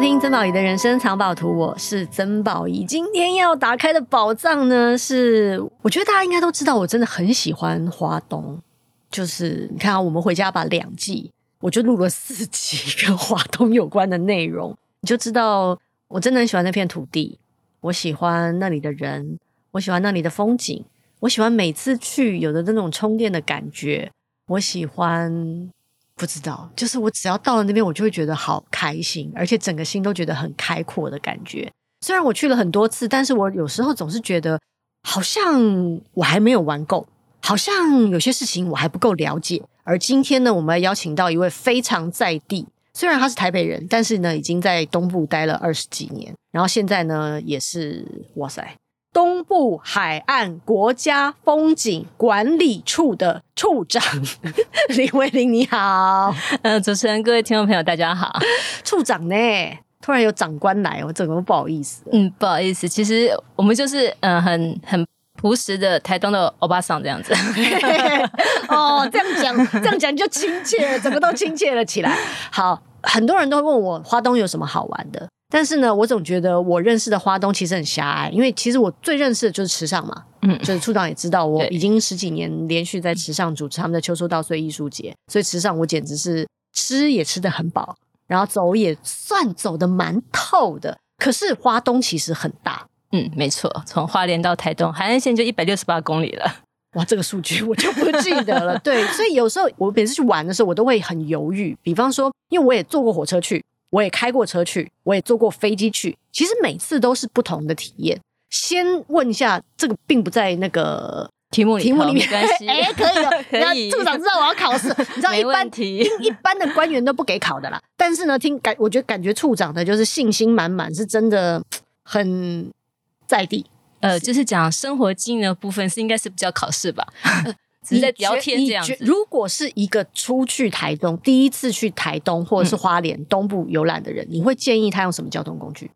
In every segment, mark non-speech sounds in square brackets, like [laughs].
收听曾宝仪的人生藏宝图，我是曾宝仪。今天要打开的宝藏呢，是我觉得大家应该都知道，我真的很喜欢花东。就是你看啊，我们回家吧两季，我就录了四集跟花东有关的内容，你就知道我真的很喜欢那片土地，我喜欢那里的人，我喜欢那里的风景，我喜欢每次去有的那种充电的感觉，我喜欢。不知道，就是我只要到了那边，我就会觉得好开心，而且整个心都觉得很开阔的感觉。虽然我去了很多次，但是我有时候总是觉得好像我还没有玩够，好像有些事情我还不够了解。而今天呢，我们邀请到一位非常在地，虽然他是台北人，但是呢，已经在东部待了二十几年，然后现在呢，也是哇塞。东部海岸国家风景管理处的处长 [laughs] 林威霖，你好。呃，主持人，各位听众朋友，大家好。处长呢？突然有长官来，我整个不好意思。嗯，不好意思，其实我们就是嗯、呃，很很朴实的台东的欧巴桑这样子。[laughs] 哦，这样讲，这样讲就亲切了，整个都亲切了起来。好，很多人都问我花东有什么好玩的。但是呢，我总觉得我认识的花东其实很狭隘，因为其实我最认识的就是池上嘛，嗯，就是处长也知道，我已经十几年连续在池上主持他们的秋收稻穗艺术节，所以池上我简直是吃也吃得很饱，然后走也算走得蛮透的。可是花东其实很大，嗯，没错，从花莲到台东海岸线就一百六十八公里了，[laughs] 哇，这个数据我就不记得了。对，所以有时候我每次去玩的时候，我都会很犹豫，比方说，因为我也坐过火车去。我也开过车去，我也坐过飞机去，其实每次都是不同的体验。先问一下，这个并不在那个题目里题目里面，没关系，哎、欸，可以的。[laughs] 可以。处长知道我要考试，你知道一般听一般的官员都不给考的啦。但是呢，听感我觉得感觉处长的就是信心满满，是真的很在地。呃，就是讲生活经营的部分是应该是比较考试吧。[laughs] 只是在聊天这样子。如果是一个出去台东第一次去台东或者是花莲东部游览的人，嗯，你会建议他用什么交通工具？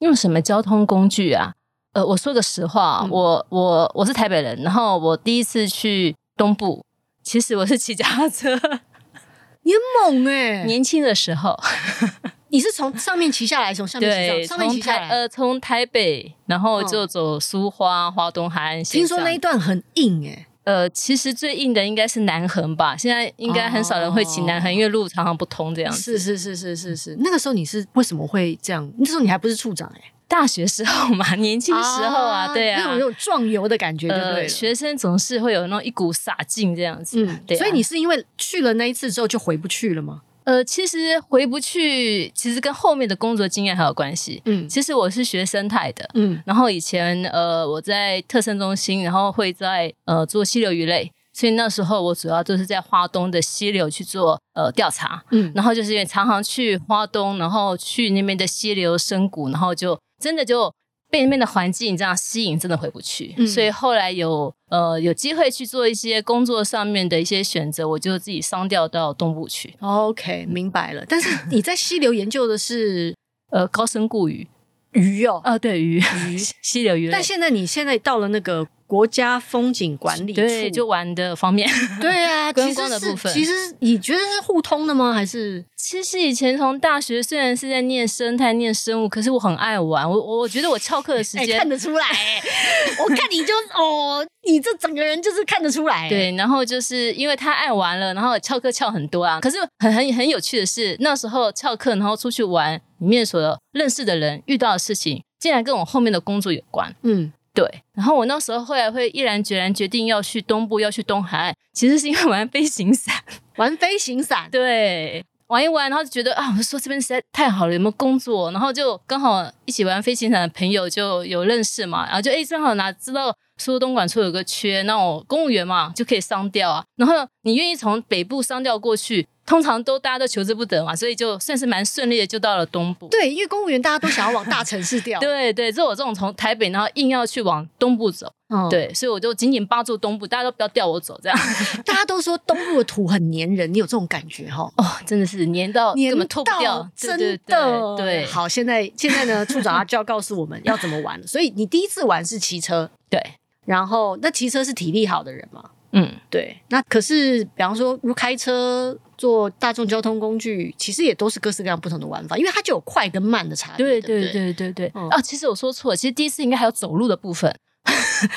用什么交通工具啊？呃，我说个实话，嗯、我我我是台北人，然后我第一次去东部，其实我是骑脚踏车。[laughs] 你很猛哎，欸！[laughs] 年轻的时候，[laughs] 你是从上面骑下来，从下面骑上，上面骑下来，呃，从台北，然后就走苏花、花东海岸线。听说那一段很硬哎，欸。呃，其实最硬的应该是南横吧。现在应该很少人会骑南横，哦，因为路常常不通这样子。是是是是是是。那个时候你是为什么会这样？那时候你还不是处长哎，欸，大学时候嘛，年轻时候啊，啊对啊，那种有壮游的感觉对不对，呃？学生总是会有那种一股洒劲这样子。嗯，对，啊。所以你是因为去了那一次之后就回不去了吗？呃，其实回不去，其实跟后面的工作经验还有关系。嗯，其实我是学生态的，嗯，然后以前呃我在特生中心，然后会在呃做溪流鱼类，所以那时候我主要就是在花东的溪流去做呃调查，嗯，然后就是因为常常去花东，然后去那边的溪流深谷，然后就真的就。被那边的环境这样吸引，真的回不去。嗯、所以后来有呃有机会去做一些工作上面的一些选择，我就自己商调到东部去。OK，明白了。但是你在溪流研究的是 [laughs] 呃高深固鱼鱼哦，啊对鱼鱼 [laughs] 溪流鱼。但现在你现在到了那个。国家风景管理处，对，就玩的方面，[laughs] 对啊，[laughs] 观光的部分。其实你觉得是互通的吗？还是其实以前从大学虽然是在念生态、念生物，可是我很爱玩。我我觉得我翘课的时间、欸、看得出来，[laughs] 我看你就哦，你这整个人就是看得出来。对，然后就是因为太爱玩了，然后翘课翘很多啊。可是很很很有趣的是，那时候翘课然后出去玩，里面所认识的人遇到的事情，竟然跟我后面的工作有关。嗯。对，然后我那时候后来会毅然决然决定要去东部，要去东海岸，其实是因为玩飞行伞，玩飞行伞，对，玩一玩，然后就觉得啊，我说这边实在太好了，有没有工作？然后就刚好一起玩飞行伞的朋友就有认识嘛，然后就哎，正好哪知道说东莞处有个缺，那我公务员嘛就可以上调啊，然后你愿意从北部上调过去。通常都大家都求之不得嘛，所以就算是蛮顺利的，就到了东部。对，因为公务员大家都想要往大城市调。对对，就我这种从台北然后硬要去往东部走，嗯、对，所以我就紧紧扒住东部，大家都不要调我走，这样。大家都说东部的土很黏人，你有这种感觉哈？[laughs] 哦，真的是黏到根本脱不掉，真的。对，对，对，对，好，现在现在呢，处长他就要告诉我们要怎么玩了。所以你第一次玩是骑车，对，然后那骑车是体力好的人吗？嗯，对。那可是，比方说，如开车、坐大众交通工具，其实也都是各式各样不同的玩法，因为它就有快跟慢的差别。对对对对对。哦、嗯啊，其实我说错了，其实第一次应该还有走路的部分，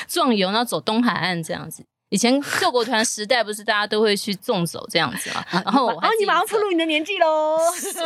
壮游，然后走东海岸这样子。以前救国团时代不是大家都会去纵走这样子嘛？然后，然后你马上暴露你的年纪喽！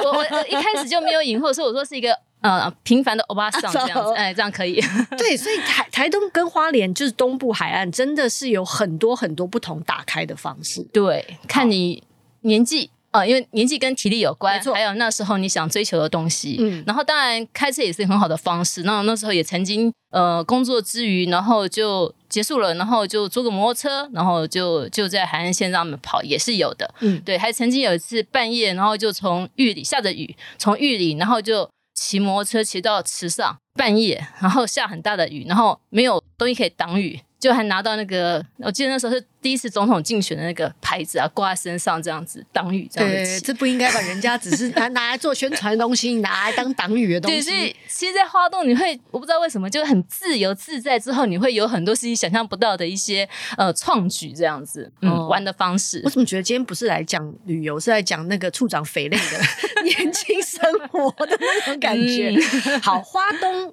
我我一开始就没有隐晦，所以我说是一个呃平凡的欧巴桑 [laughs] 这样子，哎，这样可以。[laughs] 对，所以台台东跟花莲就是东部海岸，真的是有很多很多不同打开的方式。对，看你年纪。啊，因为年纪跟体力有关，还有那时候你想追求的东西。嗯，然后当然开车也是很好的方式。那那时候也曾经呃工作之余，然后就结束了，然后就租个摩托车，然后就就在海岸线上面跑，也是有的。嗯，对，还曾经有一次半夜，然后就从玉里下着雨，从玉里然后就骑摩托车骑到池上，半夜然后下很大的雨，然后没有东西可以挡雨。就还拿到那个，我记得那时候是第一次总统竞选的那个牌子啊，挂在身上这样子挡雨这样子。对，这不应该把人家只是 [laughs] 拿拿来做宣传的东西，拿来当挡雨的东西。对，所以其实，在花东你会，我不知道为什么，就很自由自在。之后你会有很多自己想象不到的一些呃创举这样子，嗯，嗯，玩的方式。我怎么觉得今天不是来讲旅游，是来讲那个处长肥类的 [laughs] 年轻生活的那种感觉？嗯、好，花东。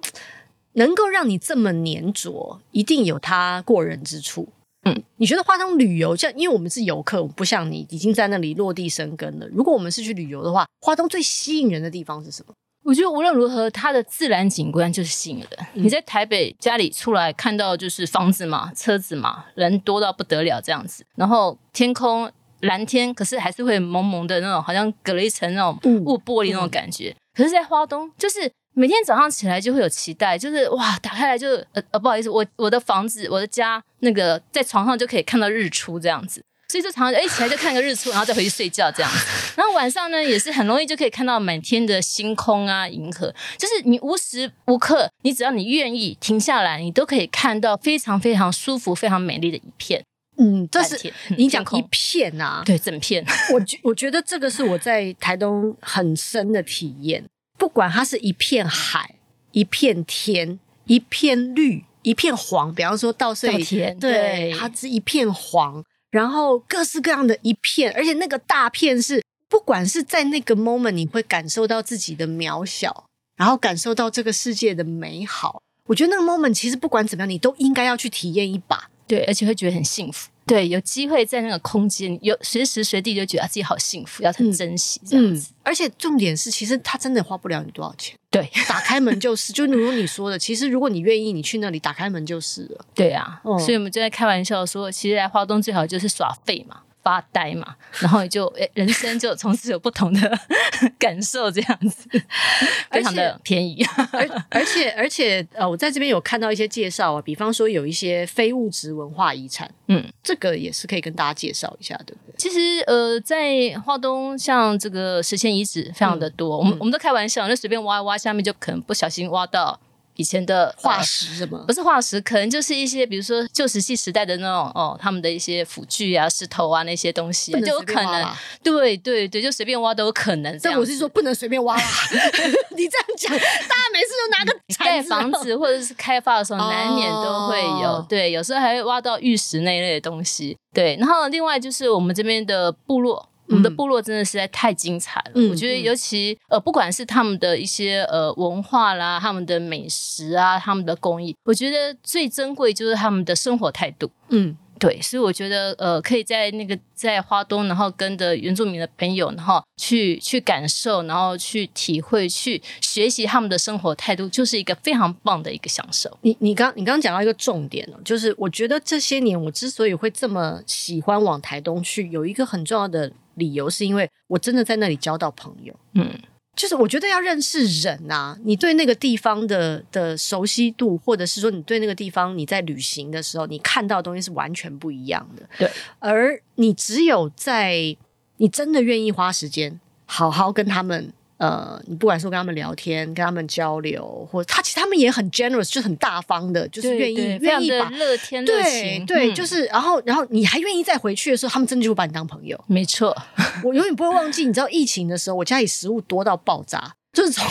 能够让你这么粘着，一定有它过人之处。嗯，你觉得花东旅游，像因为我们是游客，不像你已经在那里落地生根了。如果我们是去旅游的话，花东最吸引人的地方是什么？我觉得无论如何，它的自然景观就是吸引人。嗯、你在台北家里出来看到就是房子嘛、车子嘛，人多到不得了这样子，然后天空蓝天，可是还是会蒙蒙的那种，好像隔了一层那种雾玻璃那种感觉。嗯嗯、可是，在花东就是。每天早上起来就会有期待，就是哇，打开来就呃呃，不好意思，我我的房子，我的家，那个在床上就可以看到日出这样子，所以就常常一起来就看个日出，然后再回去睡觉这样子。[laughs] 然后晚上呢，也是很容易就可以看到满天的星空啊，银河，就是你无时无刻，你只要你愿意停下来，你都可以看到非常非常舒服、非常美丽的一片。嗯，这是你讲一片啊，对，整片。我觉我觉得这个是我在台东很深的体验。不管它是一片海、一片天、一片绿、一片黄，比方说稻穗田，对，它是一片黄，然后各式各样的一片，而且那个大片是，不管是在那个 moment，你会感受到自己的渺小，然后感受到这个世界的美好。我觉得那个 moment 其实不管怎么样，你都应该要去体验一把，对，而且会觉得很幸福。对，有机会在那个空间，有随时随地就觉得自己好幸福，要很珍惜这样子。嗯嗯、而且重点是，其实他真的花不了你多少钱。对，打开门就是，就如你说的，其实如果你愿意，你去那里打开门就是了。对啊，嗯、所以我们就在开玩笑说，其实来花东最好就是耍废嘛。发呆嘛，然后就诶，人生就从此有不同的 [laughs] 感受，这样子，[laughs] 非常的便宜。而而且而且呃，我在这边有看到一些介绍啊，比方说有一些非物质文化遗产，嗯，这个也是可以跟大家介绍一下对不对。其实呃，在华东像这个石前遗址非常的多，嗯、我们我们都开玩笑，就随便挖一挖，下面就可能不小心挖到。以前的化石什么？不是化石，可能就是一些，比如说旧石器时代的那种哦，他们的一些辅具啊、石头啊那些东西，就有可能。对对对，就随便挖都有可能。但我是说不能随便挖。[laughs] 你这样讲，大家每次都拿个盖房子或者是开发的时候，[laughs] 难免都会有。对，有时候还会挖到玉石那一类的东西。对，然后另外就是我们这边的部落。我们的部落真的实在太精彩了，嗯、我觉得尤其呃，不管是他们的一些呃文化啦，他们的美食啊，他们的工艺，我觉得最珍贵就是他们的生活态度。嗯。对，所以我觉得，呃，可以在那个在花东，然后跟着原住民的朋友，然后去去感受，然后去体会，去学习他们的生活态度，就是一个非常棒的一个享受。你你刚你刚刚讲到一个重点哦，就是我觉得这些年我之所以会这么喜欢往台东去，有一个很重要的理由，是因为我真的在那里交到朋友。嗯。就是我觉得要认识人呐、啊，你对那个地方的的熟悉度，或者是说你对那个地方你在旅行的时候，你看到的东西是完全不一样的。对，而你只有在你真的愿意花时间，好好跟他们。呃，你不管说跟他们聊天、跟他们交流，或他其实他们也很 generous，就很大方的，就是愿意愿意把乐天对，对嗯、就是然后然后你还愿意再回去的时候，他们真的就会把你当朋友。没错，[laughs] 我永远不会忘记，你知道疫情的时候，我家里食物多到爆炸，就是从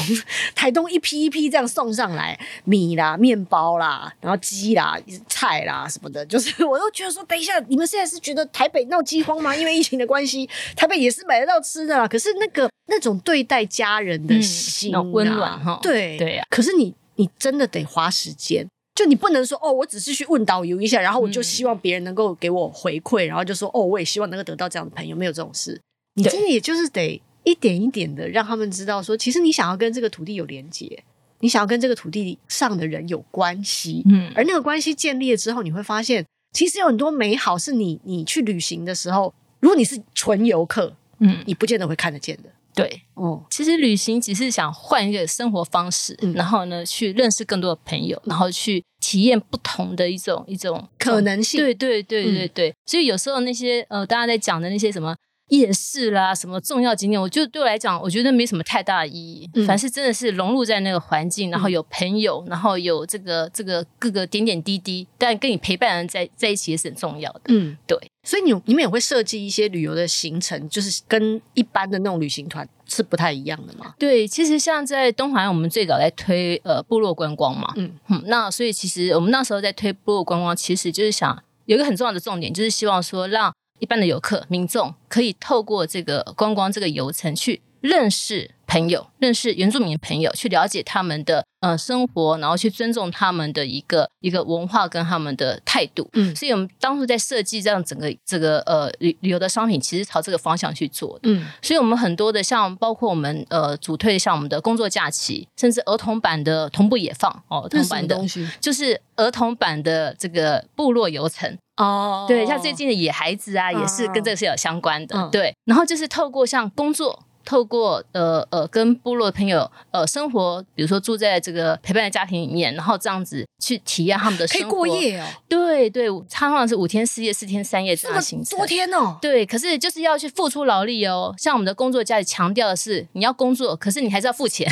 台东一批一批这样送上来，米啦、面包啦，然后鸡啦、菜啦什么的，[laughs] 就是我都觉得说，等一下，你们现在是觉得台北闹饥荒吗？因为疫情的关系，台北也是买得到吃的啦。可是那个那种对待家人的心、啊，温、嗯、暖哈，对对呀。可是你你真的得花时间，就你不能说哦，我只是去问导游一下，然后我就希望别人能够给我回馈，然后就说哦，我也希望能够得到这样的朋友，没有这种事。你真的也就是得。一点一点的让他们知道说，其实你想要跟这个土地有连接，你想要跟这个土地上的人有关系，嗯，而那个关系建立了之后，你会发现，其实有很多美好是你你去旅行的时候，如果你是纯游客，嗯，你不见得会看得见的。对，哦，其实旅行只是想换一个生活方式，嗯，然后呢，去认识更多的朋友，然后去体验不同的一种一种可能性。对对对对对，嗯，所以有时候那些呃，大家在讲的那些什么。夜市啦，什么重要景点，我就对我来讲，我觉得没什么太大的意义。嗯、凡是真的是融入在那个环境，然后有朋友，嗯、然后有这个这个各个点点滴滴，但跟你陪伴的人在在一起也是很重要的。嗯，对。所以你你们也会设计一些旅游的行程，就是跟一般的那种旅行团是不太一样的吗？对，其实像在东海岸，我们最早在推呃部落观光嘛。嗯嗯，那所以其实我们那时候在推部落观光，其实就是想有一个很重要的重点，就是希望说让。一般的游客、民众可以透过这个观光这个游程去认识朋友，认识原住民朋友，去了解他们的呃生活，然后去尊重他们的一个一个文化跟他们的态度。嗯，所以我们当初在设计这样整个这个呃旅旅游的商品，其实朝这个方向去做的。嗯，所以我们很多的像包括我们呃主推像我们的工作假期，甚至儿童版的同步野放哦，儿童版的东西就是儿童版的这个部落游程。哦，对，像最近的野孩子啊，也是跟这个是有相关的。嗯、对，然后就是透过像工作，透过呃呃跟部落的朋友呃生活，比如说住在这个陪伴的家庭里面，然后这样子去体验他们的生活。可以过夜哦。对对，他好像是五天四夜、四天三夜这样的行程。多天哦。对，可是就是要去付出劳力哦。像我们的工作家里强调的是，你要工作，可是你还是要付钱。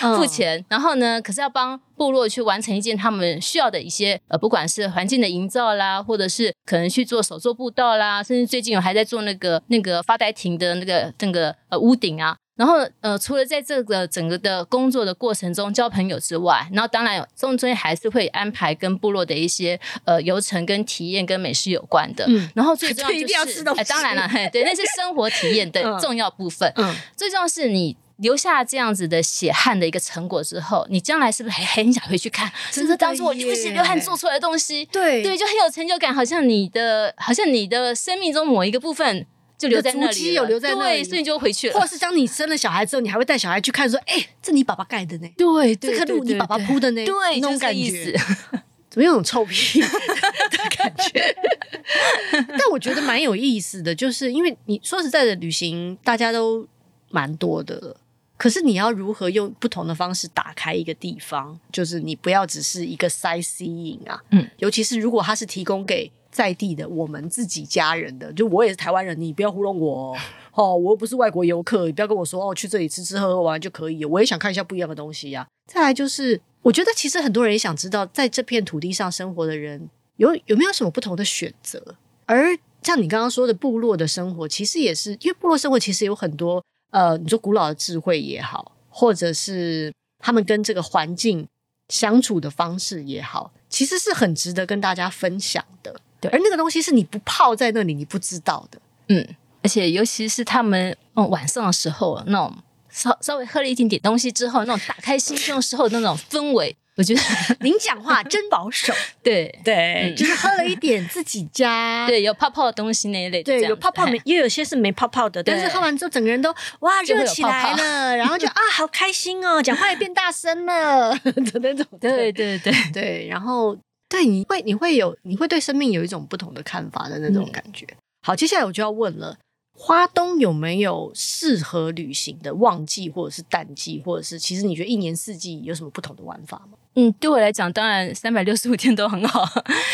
付钱，嗯、然后呢，可是要帮部落去完成一件他们需要的一些呃，不管是环境的营造啦，或者是可能去做手作步道啦，甚至最近我还在做那个那个发呆亭的那个那个呃屋顶啊。然后呃，除了在这个整个的工作的过程中交朋友之外，然后当然中间还是会安排跟部落的一些呃游程跟体验跟美食有关的。嗯，然后最重要 [laughs] 就是，哎，当然了，嘿，对，那是生活体验的 [laughs] 重要部分。嗯，最重要是你。留下这样子的血汗的一个成果之后，你将来是不是还很想回去看？[laughs] 甚至当初我流血流汗做出来的东西，对对，就很有成就感，好像你的，好像你的生命中某一个部分就留在那里，有留在那里，对，所以你就回去了。或是当你生了小孩之后，你还会带小孩去看，说：“哎、欸，这你爸爸盖的呢？对，这个路你爸爸铺的呢？”对，那种感觉，[laughs] 怎么有种臭屁 [laughs] 的感觉？但我觉得蛮有意思的，就是因为你说实在的，旅行大家都蛮多的。可是你要如何用不同的方式打开一个地方？就是你不要只是一个 sightseeing 啊，嗯，尤其是如果它是提供给在地的我们自己家人的，就我也是台湾人，你不要糊弄我哦，[laughs] 我又不是外国游客，你不要跟我说哦，去这里吃吃喝喝玩就可以，我也想看一下不一样的东西呀、啊。再来就是，我觉得其实很多人也想知道，在这片土地上生活的人有有没有什么不同的选择？而像你刚刚说的部落的生活，其实也是因为部落生活其实有很多。呃，你说古老的智慧也好，或者是他们跟这个环境相处的方式也好，其实是很值得跟大家分享的。对，而那个东西是你不泡在那里你不知道的。嗯，而且尤其是他们嗯晚上的时候，那种稍稍微喝了一点点东西之后，那种打开心胸的时候那种氛围。我觉得 [laughs] 您讲话真保守，[laughs] 对对，就是喝了一点自己家 [laughs] 对有泡泡的东西那一类，对有泡泡没也有些是没泡泡的，但是喝完之后整个人都哇热起来了，然后就啊好开心哦，讲话也变大声了的那种，对对对对，然后对你会你会有你会对生命有一种不同的看法的那种感觉。好，接下来我就要问了。花东有没有适合旅行的旺季，或者是淡季，或者是其实你觉得一年四季有什么不同的玩法吗？嗯，对我来讲，当然三百六十五天都很好。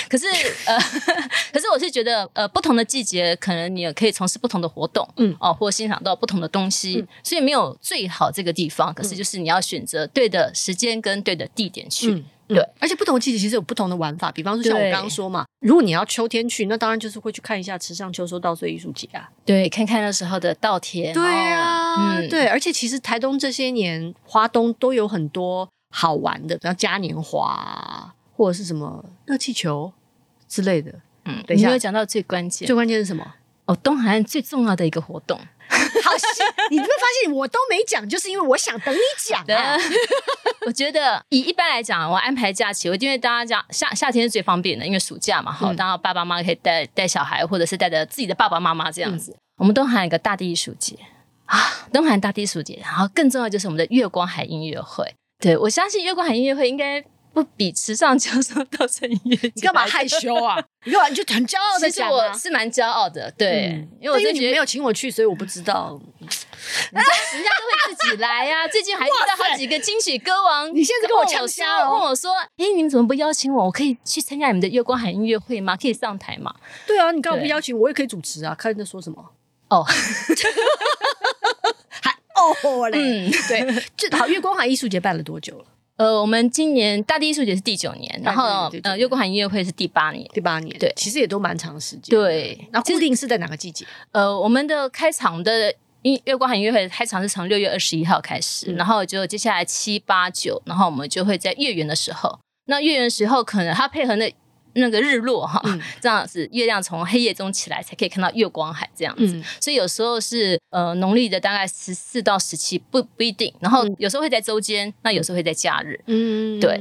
可是呃，[laughs] 可是我是觉得呃，不同的季节可能你也可以从事不同的活动，嗯哦，或欣赏到不同的东西。嗯、所以没有最好这个地方，可是就是你要选择对的时间跟对的地点去。嗯对，而且不同季节其实有不同的玩法。比方说，像我刚刚说嘛，如果你要秋天去，那当然就是会去看一下池上秋收稻穗艺术节啊。对，看看那时候的稻田。对啊，嗯、对，而且其实台东这些年花东都有很多好玩的，比如嘉年华或者是什么热气球之类的。嗯，等一下，你有讲到最关键，最关键是什么？哦，东海岸最重要的一个活动。[laughs] 好，你会发现我都没讲，就是因为我想等你讲啊。[laughs] 我觉得以一般来讲，我安排假期，我因为大家讲夏夏天是最方便的，因为暑假嘛，好，然后爸爸妈妈可以带带小孩，或者是带着自己的爸爸妈妈这样子。嗯、我们东海有一个大地艺术节啊，东海大地艺术节，然后更重要就是我们的月光海音乐会。对，我相信月光海音乐会应该。不比池上教授稻穗音乐，你干嘛害羞啊？[laughs] 你干嘛？你就很骄傲的讲。其实我是蛮骄傲的，对，嗯、因为我觉得你没有请我去，所以我不知道。人家人家都会自己来呀、啊。[laughs] 最近还遇到好几个金曲歌王，你现在跟我呛声，问我说：“哎，你们怎么不邀请我？我可以去参加你们的月光海音乐会吗？可以上台吗？”对啊，你干嘛不邀请我？我也可以主持啊，看你在说什么。哦，[laughs] 还哦嘞，嗯，对，这好，月光海艺术节办了多久了？呃，我们今年大地艺术节是第九年，然后呃，月光海音乐会是第八年，第八年，对，其实也都蛮长时间。对，那固定是在哪个季节？呃，我们的开场的音月光海音乐会开场是从六月二十一号开始，嗯、然后就接下来七八九，然后我们就会在月圆的时候，那月圆的时候可能它配合那。那个日落哈，嗯、这样子月亮从黑夜中起来，才可以看到月光海这样子。嗯、所以有时候是呃农历的大概十四到十七，不不一定。然后有时候会在周间，那有时候会在假日。嗯，对，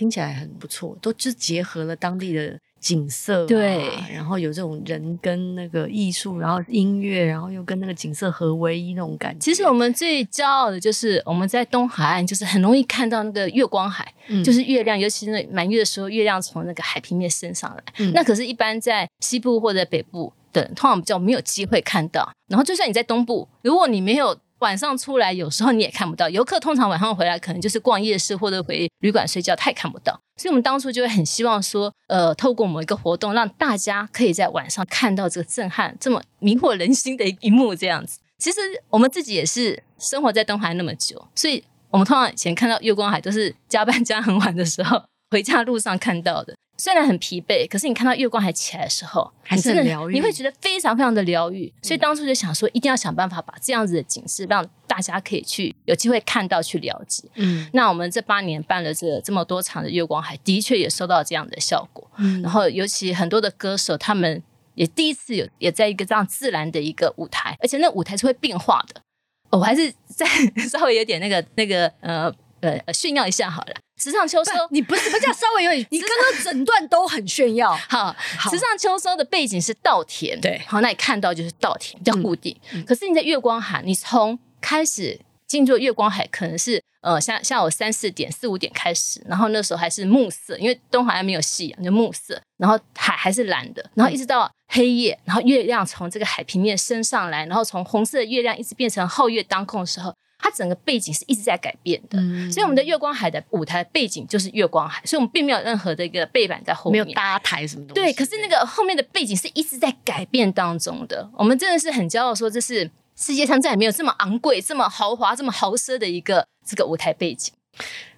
听起来很不错，都是结合了当地的。景色、啊、对，然后有这种人跟那个艺术，然后音乐，然后又跟那个景色合为一那种感觉。其实我们最骄傲的就是我们在东海岸，就是很容易看到那个月光海，嗯、就是月亮，尤其是满月的时候，月亮从那个海平面升上来。嗯、那可是，一般在西部或者北部的通常比较没有机会看到。然后，就算你在东部，如果你没有。晚上出来，有时候你也看不到。游客通常晚上回来，可能就是逛夜市或者回旅馆睡觉，他也看不到。所以，我们当初就会很希望说，呃，透过某一个活动，让大家可以在晚上看到这个震撼、这么迷惑人心的一幕。这样子，其实我们自己也是生活在东海那么久，所以我们通常以前看到月光海都是加班加很晚的时候，回家路上看到的。虽然很疲惫，可是你看到月光海起来的时候，还是很疗愈，你会觉得非常非常的疗愈。所以当初就想说，一定要想办法把这样子的景色让大家可以去有机会看到、去了解。嗯，那我们这八年办了这这么多场的月光海，的确也收到这样的效果。嗯，然后尤其很多的歌手，他们也第一次有也在一个这样自然的一个舞台，而且那舞台是会变化的。我还是再 [laughs] 稍微有点那个那个呃呃炫耀一下好了。池上秋收，你不是不叫稍微有点，[laughs] 你刚刚整段都很炫耀。好，池上秋收的背景是稻田，对，好，那你看到就是稻田，比较固定。可是你在月光海，你从开始进入月光海，可能是呃下下午三四点、四五点开始，然后那时候还是暮色，因为东海还没有夕阳，就暮色，然后海还是蓝的，然后一直到黑夜，然后月亮从这个海平面升上来，然后从红色的月亮一直变成皓月当空的时候。它整个背景是一直在改变的，嗯、所以我们的月光海的舞台背景就是月光海，所以我们并没有任何的一个背板在后面，没有搭台什么东西。对，可是那个后面的背景是一直在改变当中的。我们真的是很骄傲，说这是世界上再也没有这么昂贵、这么豪华、这么豪奢的一个这个舞台背景。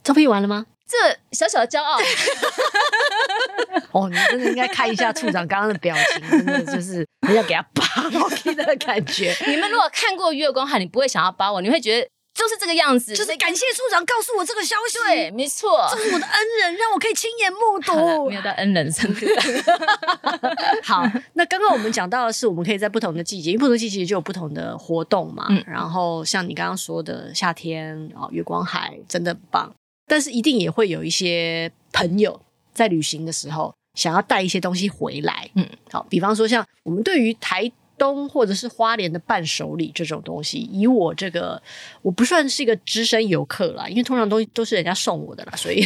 照片完了吗？这小小的骄傲。[laughs] 哦，你真的应该看一下处长刚刚的表情，真的就是很想给他扒老 K 的感觉。你们如果看过月光海，你不会想要扒我，你会觉得就是这个样子。就是感谢处长告诉我这个消息，对，没错，这是我的恩人，让我可以亲眼目睹。[laughs] 没有到恩人真的。[laughs] 好，那刚刚我们讲到的是，我们可以在不同的季节，因为不同的季节就有不同的活动嘛。嗯、然后像你刚刚说的夏天啊，月光海真的很棒，但是一定也会有一些朋友在旅行的时候。想要带一些东西回来，嗯，好，比方说像我们对于台东或者是花莲的伴手礼这种东西，以我这个我不算是一个资深游客啦，因为通常都都是人家送我的啦，所以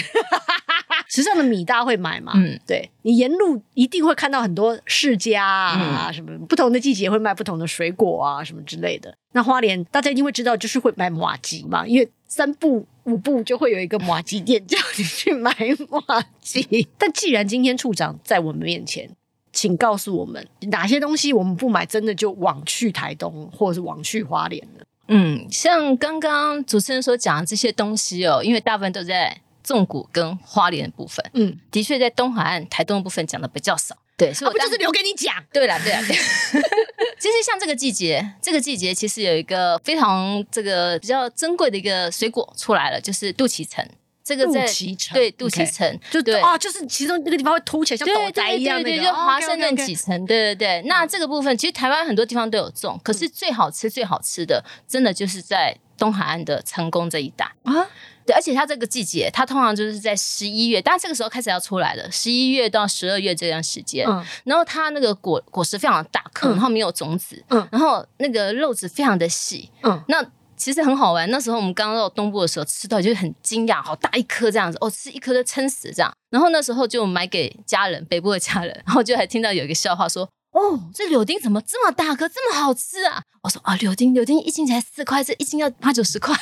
[laughs] 时尚的米大家会买嘛，嗯，对，你沿路一定会看到很多世家啊，嗯、什么不同的季节会卖不同的水果啊，什么之类的。那花莲大家一定会知道，就是会买马吉嘛，因为三步。五步就会有一个马吉店叫你去买马吉。但既然今天处长在我们面前，请告诉我们哪些东西我们不买，真的就往去台东或者是往去花莲了。嗯，像刚刚主持人所讲的这些东西哦，因为大部分都在纵谷跟花莲的部分。嗯，的确在东海岸、台东的部分讲的比较少。对，所以我、啊、不就是留给你讲？对了，对了，对。[laughs] 其实像这个季节，这个季节其实有一个非常这个比较珍贵的一个水果出来了，就是肚脐橙。这个在对肚脐橙.就对啊，就是其中那个地方会凸起来，像斗宅一样，对对对，就华盛顿脐橙，对对对。那这个部分其实台湾很多地方都有种，可是最好吃、最好吃的，真的就是在东海岸的成功这一带啊。对，而且它这个季节，它通常就是在十一月，当然这个时候开始要出来了，十一月到十二月这段时间。嗯，然后它那个果果实非常的大颗，然后没有种子，嗯，然后那个肉质非常的细，嗯，那。其实很好玩，那时候我们刚到东部的时候吃到，就是很惊讶，好大一颗这样子，哦，吃一颗都撑死这样。然后那时候就买给家人，北部的家人，然后就还听到有一个笑话说。哦，这柳丁怎么这么大颗，这么好吃啊？我说啊，柳丁，柳丁一斤才四块，这一斤要八九十块。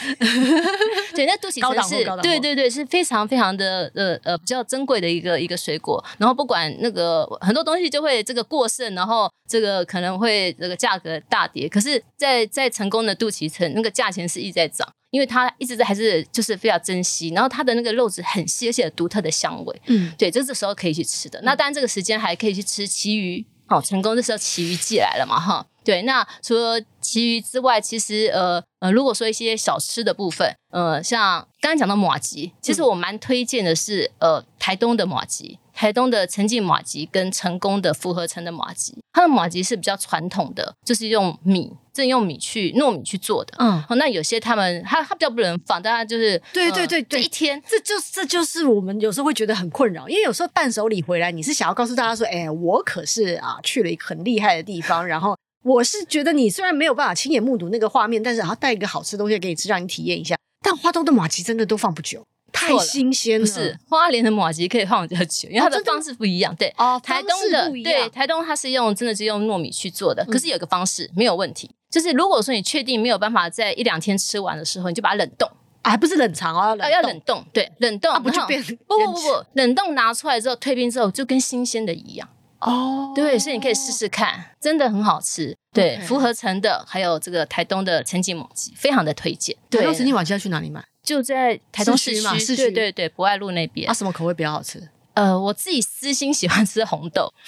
[laughs] 对，那肚脐橙是，对对对，是非常非常的呃呃比较珍贵的一个一个水果。然后不管那个很多东西就会这个过剩，然后这个可能会这个价格大跌。可是在，在在成功的肚脐橙，那个价钱是一直在涨，因为它一直在还是就是非常珍惜。然后它的那个肉质很细，而且有独特的香味。嗯，对，这这时候可以去吃的。那当然这个时间还可以去吃旗鱼。好，成功这时候奇遇记来了嘛，哈，对。那除了奇遇之外，其实呃呃，如果说一些小吃的部分，呃，像刚刚讲到马吉，其实我蛮推荐的是呃台东的麻糬。台东的陈记马吉跟成功的复合成的马吉，它的马吉是比较传统的，就是用米，正用米去糯米去做的。嗯，好，那有些他们他他比较不能放，大家就是对对对对，呃、一天，这就这就是我们有时候会觉得很困扰，因为有时候伴手礼回来，你是想要告诉大家说，哎，我可是啊去了一个很厉害的地方，然后我是觉得你虽然没有办法亲眼目睹那个画面，但是然后带一个好吃的东西给你吃，让你体验一下。但花东的马吉真的都放不久。太新鲜了，不是花莲的马吉可以放比较久，因为它的方式不一样。哦、对，哦，台东的对台东它是用真的是用糯米去做的，嗯、可是有个方式没有问题，就是如果说你确定没有办法在一两天吃完的时候，你就把它冷冻，还不是冷藏哦，要冷冻，对，冷冻，不就变不不不不，冷冻拿出来之后退冰之后就跟新鲜的一样。哦，对，所以你可以试试看，真的很好吃。对，福和成的还有这个台东的陈记麻糬，非常的推荐。对，陈记麻糬要去哪里买？就在台中市区嘛，市区，对对对，博爱路那边。啊，什么口味比较好吃？呃，我自己私心喜欢吃红豆。[laughs]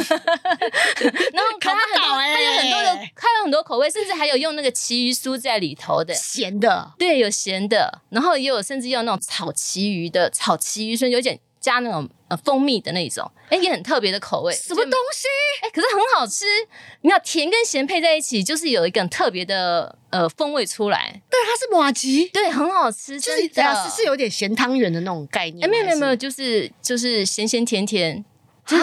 然后 [laughs] 它很多，它有很多的，它有很多口味，甚至还有用那个旗鱼酥在里头的，咸的。对，有咸的，然后也有甚至用那种炒旗鱼的，炒旗鱼所以有点。加那种呃蜂蜜的那种，哎、欸，也很特别的口味。什么东西？哎、欸，可是很好吃。你要甜跟咸配在一起，就是有一个很特别的呃风味出来。对，它是马吉，对，很好吃。就是是是有点咸汤圆的那种概念。哎、欸，没有没有没有，就是就是咸咸甜甜。啊，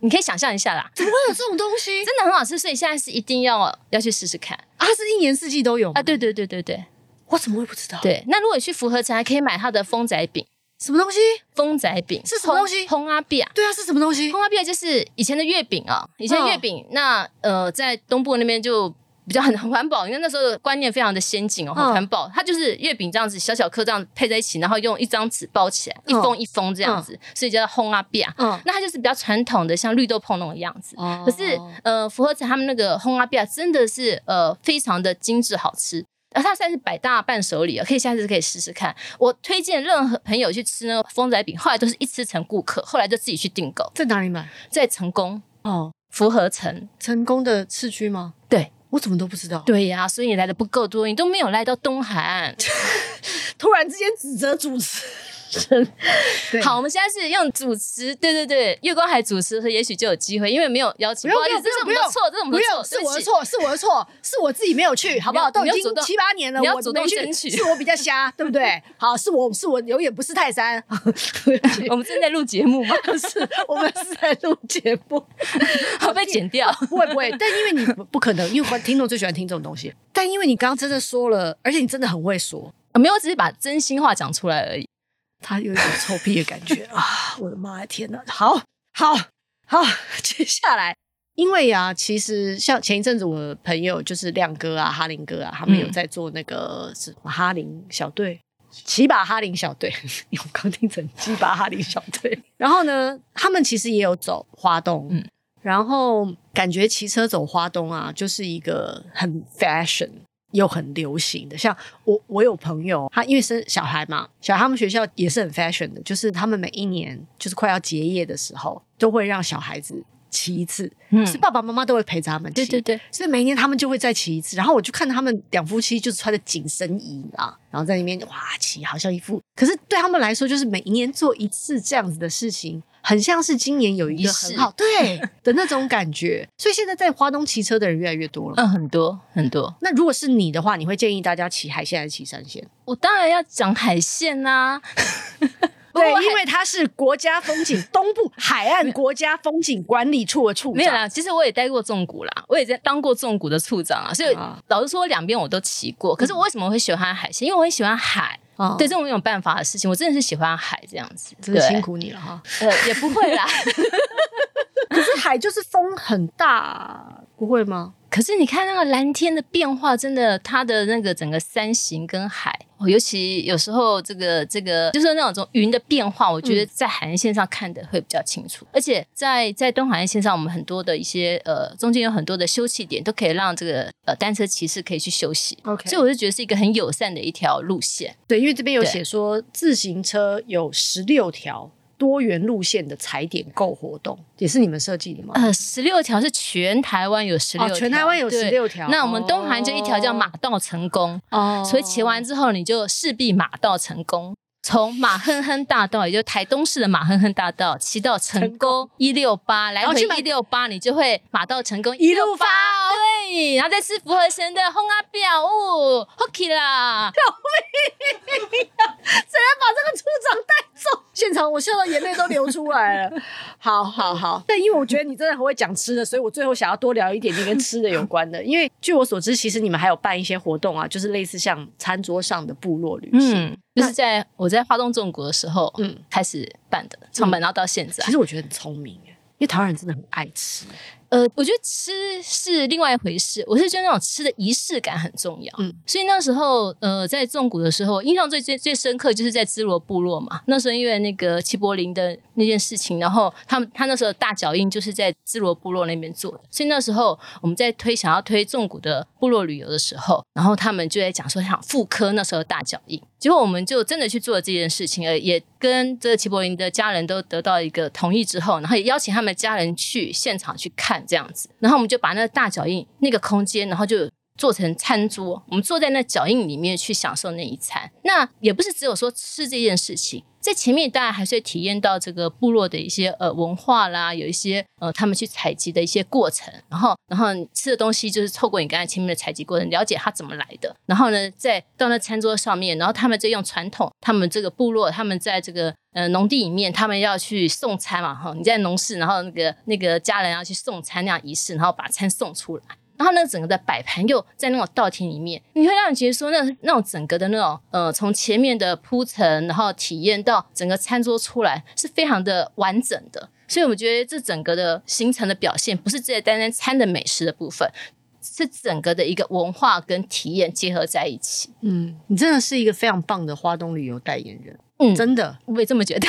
你可以想象一下啦。怎么会有这种东西？[laughs] 真的很好吃，所以现在是一定要要去试试看。啊，它是一年四季都有啊？对对对对对，我怎么会不知道？对，那如果你去福和城，还可以买它的蜂仔饼。什么东西？丰仔饼是什么东西？烘阿饼。对啊，是什么东西？烘阿饼就是以前的月饼啊，以前月饼。哦、那呃，在东部那边就比较很很环保，因为那时候的观念非常的先进哦，很环保。哦、它就是月饼这样子，小小颗这样配在一起，然后用一张纸包起来，一封一封这样子，哦、所以叫烘阿饼。嗯，那它就是比较传统的，像绿豆椪那种样子。哦、可是呃，福和成他们那个烘阿饼真的是呃非常的精致好吃。而它算是百大伴手礼啊，可以下次可以试试看。我推荐任何朋友去吃那个风仔饼，后来都是一吃成顾客，后来就自己去订购。在哪里买？在成功哦，福和成，成功的市区吗？对，我怎么都不知道。对呀、啊，所以你来的不够多，你都没有来到东海岸，[laughs] 突然之间指责主持。好，我们现在是用主持，对对对，月光海主持也许就有机会，因为没有邀请，不好意思，这是我们的错，这是我们的错，是我的错，是我的错，是我自己没有去，好不好？都已经七八年了，我主动争取，是我比较瞎，对不对？[laughs] 好，是我是我有眼不识泰山。[laughs] 我们正在录节目吗？是，[laughs] 我们是在录节目，好被剪掉？不会不会，但因为你不可能，因为听众最喜欢听这种东西。但因为你刚刚真的说了，而且你真的很会说，没有，只是把真心话讲出来而已。他有一种臭屁的感觉 [laughs] 啊！我的妈呀，天哪！好，好，好，[laughs] 接下来，因为呀、啊，其实像前一阵子我的朋友就是亮哥啊、哈林哥啊，他们有在做那个什么哈林小队、骑把哈林小队，我刚听成骑把哈林小队。然后呢，他们其实也有走花东，嗯，然后感觉骑车走花东啊，就是一个很 fashion。又很流行的。像我，我有朋友，他因为生小孩嘛，小孩他们学校也是很 fashion 的，就是他们每一年就是快要结业的时候，都会让小孩子。骑一次，嗯，是爸爸妈妈都会陪着他们骑，对对对，所以每一年他们就会再骑一次。然后我就看他们两夫妻就是穿着紧身衣啊，然后在那边哇骑，好像一副。可是对他们来说，就是每一年做一次这样子的事情，很像是今年有一个很好对 [laughs] 的那种感觉。所以现在在花东骑车的人越来越多了，嗯，很多很多。那如果是你的话，你会建议大家骑海线还是骑山线？我当然要讲海线呐、啊。[laughs] 对，因为它是国家风景东部海岸国家风景管理处的处长。没有啦，其实我也待过纵谷啦，我也在当过纵谷的处长啊。所以老实说，两边我都骑过。可是我为什么会喜欢海线？因为我很喜欢海。嗯、对这种没有办法的事情，我真的是喜欢海这样子。真的辛苦你了哈。呃，也不会啦。[laughs] 可是海就是风很大，不会吗？可是你看那个蓝天的变化，真的，它的那个整个山形跟海，尤其有时候这个这个就是那种云的变化，我觉得在海岸线上看的会比较清楚。嗯、而且在在东海岸线上，我们很多的一些呃中间有很多的休憩点，都可以让这个呃单车骑士可以去休息。OK，所以我就觉得是一个很友善的一条路线。对，因为这边有写说自行车有十六条。多元路线的踩点购活动也是你们设计的吗？呃，十六条是全台湾有十六条，全台湾有十六条。那我们东韩就一条叫马到成功哦，所以骑完之后你就势必马到成功。从马哼哼大道，也就是台东市的马哼哼大道，骑到成功一六八，来回一六八，你就会马到成功一路发。对，然后再吃符合神的红阿表物，OK 啦！救命！谁来 [laughs] 把这个处长带走？现场我笑到眼泪都流出来了。[laughs] 好好好，但因为我觉得你真的很会讲吃的，所以我最后想要多聊一点点跟吃的有关的。因为据我所知，其实你们还有办一些活动啊，就是类似像餐桌上的部落旅行。嗯就是在我在花东纵谷的时候，嗯，开始办的，创办，然后到现在。其实我觉得很聪明，因为台湾人真的很爱吃。呃，我觉得吃是另外一回事，我是觉得那种吃的仪式感很重要。嗯，所以那时候，呃，在纵谷的时候，印象最最最深刻就是在芝罗部落嘛。那时候因为那个齐柏林的那件事情，然后他们他那时候大脚印就是在芝罗部落那边做的。所以那时候我们在推想要推纵谷的部落旅游的时候，然后他们就在讲说想复刻那时候的大脚印。结果我们就真的去做了这件事情，呃，也跟这个齐柏林的家人都得到一个同意之后，然后也邀请他们家人去现场去看。这样子，然后我们就把那个大脚印那个空间，然后就做成餐桌，我们坐在那脚印里面去享受那一餐。那也不是只有说吃这件事情，在前面当然还是会体验到这个部落的一些呃文化啦，有一些呃他们去采集的一些过程。然后，然后你吃的东西就是透过你刚才前面的采集过程，了解它怎么来的。然后呢，再到那餐桌上面，然后他们再用传统，他们这个部落，他们在这个。呃，农地里面他们要去送餐嘛，哈，你在农事，然后那个那个家人要去送餐那样仪式，然后把餐送出来，然后那整个的摆盘又在那种稻田里面，你会让你觉得说那那种整个的那种呃，从前面的铺陈，然后体验到整个餐桌出来是非常的完整的，所以我觉得这整个的行程的表现不是只单单餐的美食的部分，是整个的一个文化跟体验结合在一起。嗯，你真的是一个非常棒的花东旅游代言人。嗯，真的，我也这么觉得。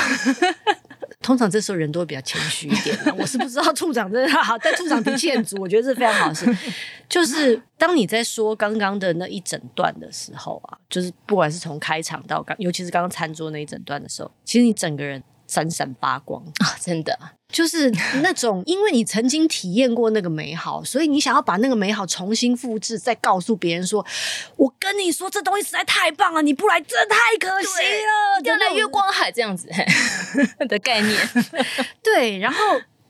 通常这时候人都会比较谦虚一点。[laughs] 我是不知道处长真的好，但处长脾气很足，我觉得这是非常好的事。[laughs] 就是当你在说刚刚的那一整段的时候啊，就是不管是从开场到刚，尤其是刚刚餐桌那一整段的时候，其实你整个人。闪闪发光啊！真的，就是那种，因为你曾经体验过那个美好，所以你想要把那个美好重新复制，再告诉别人说：“我跟你说，这东西实在太棒了，你不来真的太可惜了。”要来月光海这样子 [laughs] 的概念。[laughs] 对，然后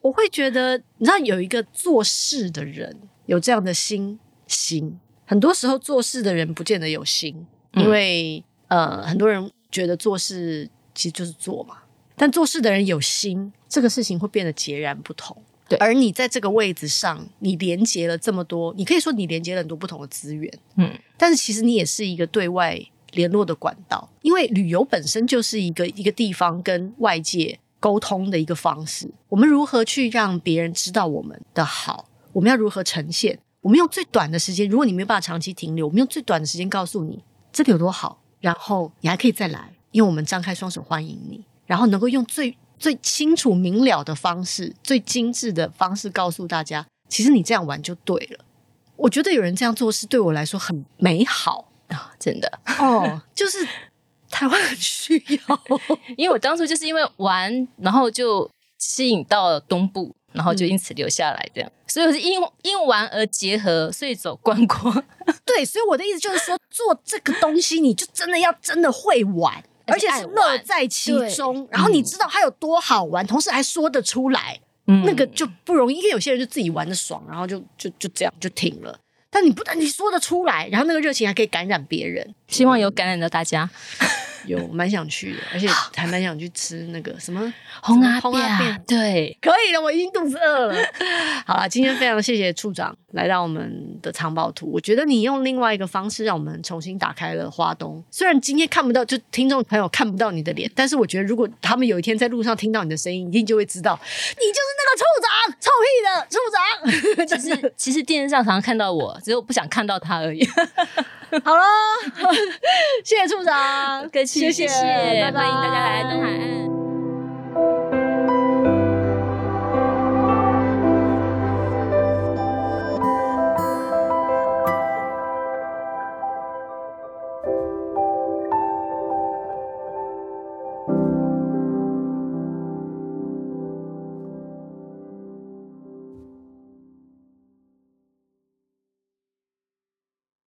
我会觉得，你知道，有一个做事的人有这样的心心，很多时候做事的人不见得有心，因为、嗯、呃，很多人觉得做事其实就是做嘛。但做事的人有心，这个事情会变得截然不同。对，而你在这个位置上，你连接了这么多，你可以说你连接了很多不同的资源。嗯，但是其实你也是一个对外联络的管道，因为旅游本身就是一个一个地方跟外界沟通的一个方式。我们如何去让别人知道我们的好？我们要如何呈现？我们用最短的时间，如果你没有办法长期停留，我们用最短的时间告诉你这里有多好，然后你还可以再来，因为我们张开双手欢迎你。然后能够用最最清楚明了的方式、最精致的方式告诉大家，其实你这样玩就对了。我觉得有人这样做是对我来说很美好啊、哦，真的哦，就是台湾很需要，[laughs] 因为我当初就是因为玩，然后就吸引到了东部，然后就因此留下来这样，嗯、所以我是因因玩而结合，所以走观光。[laughs] 对，所以我的意思就是说，做这个东西你就真的要真的会玩。而且是乐在其中，然后你知道它有多好玩，嗯、同时还说得出来，嗯、那个就不容易。因为有些人就自己玩的爽，然后就就就这样就停了。但你不但你说得出来，然后那个热情还可以感染别人，希望有感染到大家。有蛮想去的，而且还蛮想去吃那个什么 [laughs] 红阿扁。对，可以了，我已经肚子饿了。[laughs] 好了，今天非常谢谢处长来到我们的藏宝图。我觉得你用另外一个方式让我们重新打开了花东。虽然今天看不到，就听众朋友看不到你的脸，但是我觉得如果他们有一天在路上听到你的声音，一定就会知道你就是那个处长，臭屁的处长。[laughs] 其实其实电视上常常看到我，只是我不想看到他而已。[laughs] 好了，[laughs] 谢谢处长，谢谢，谢谢，欢迎大家来东海岸。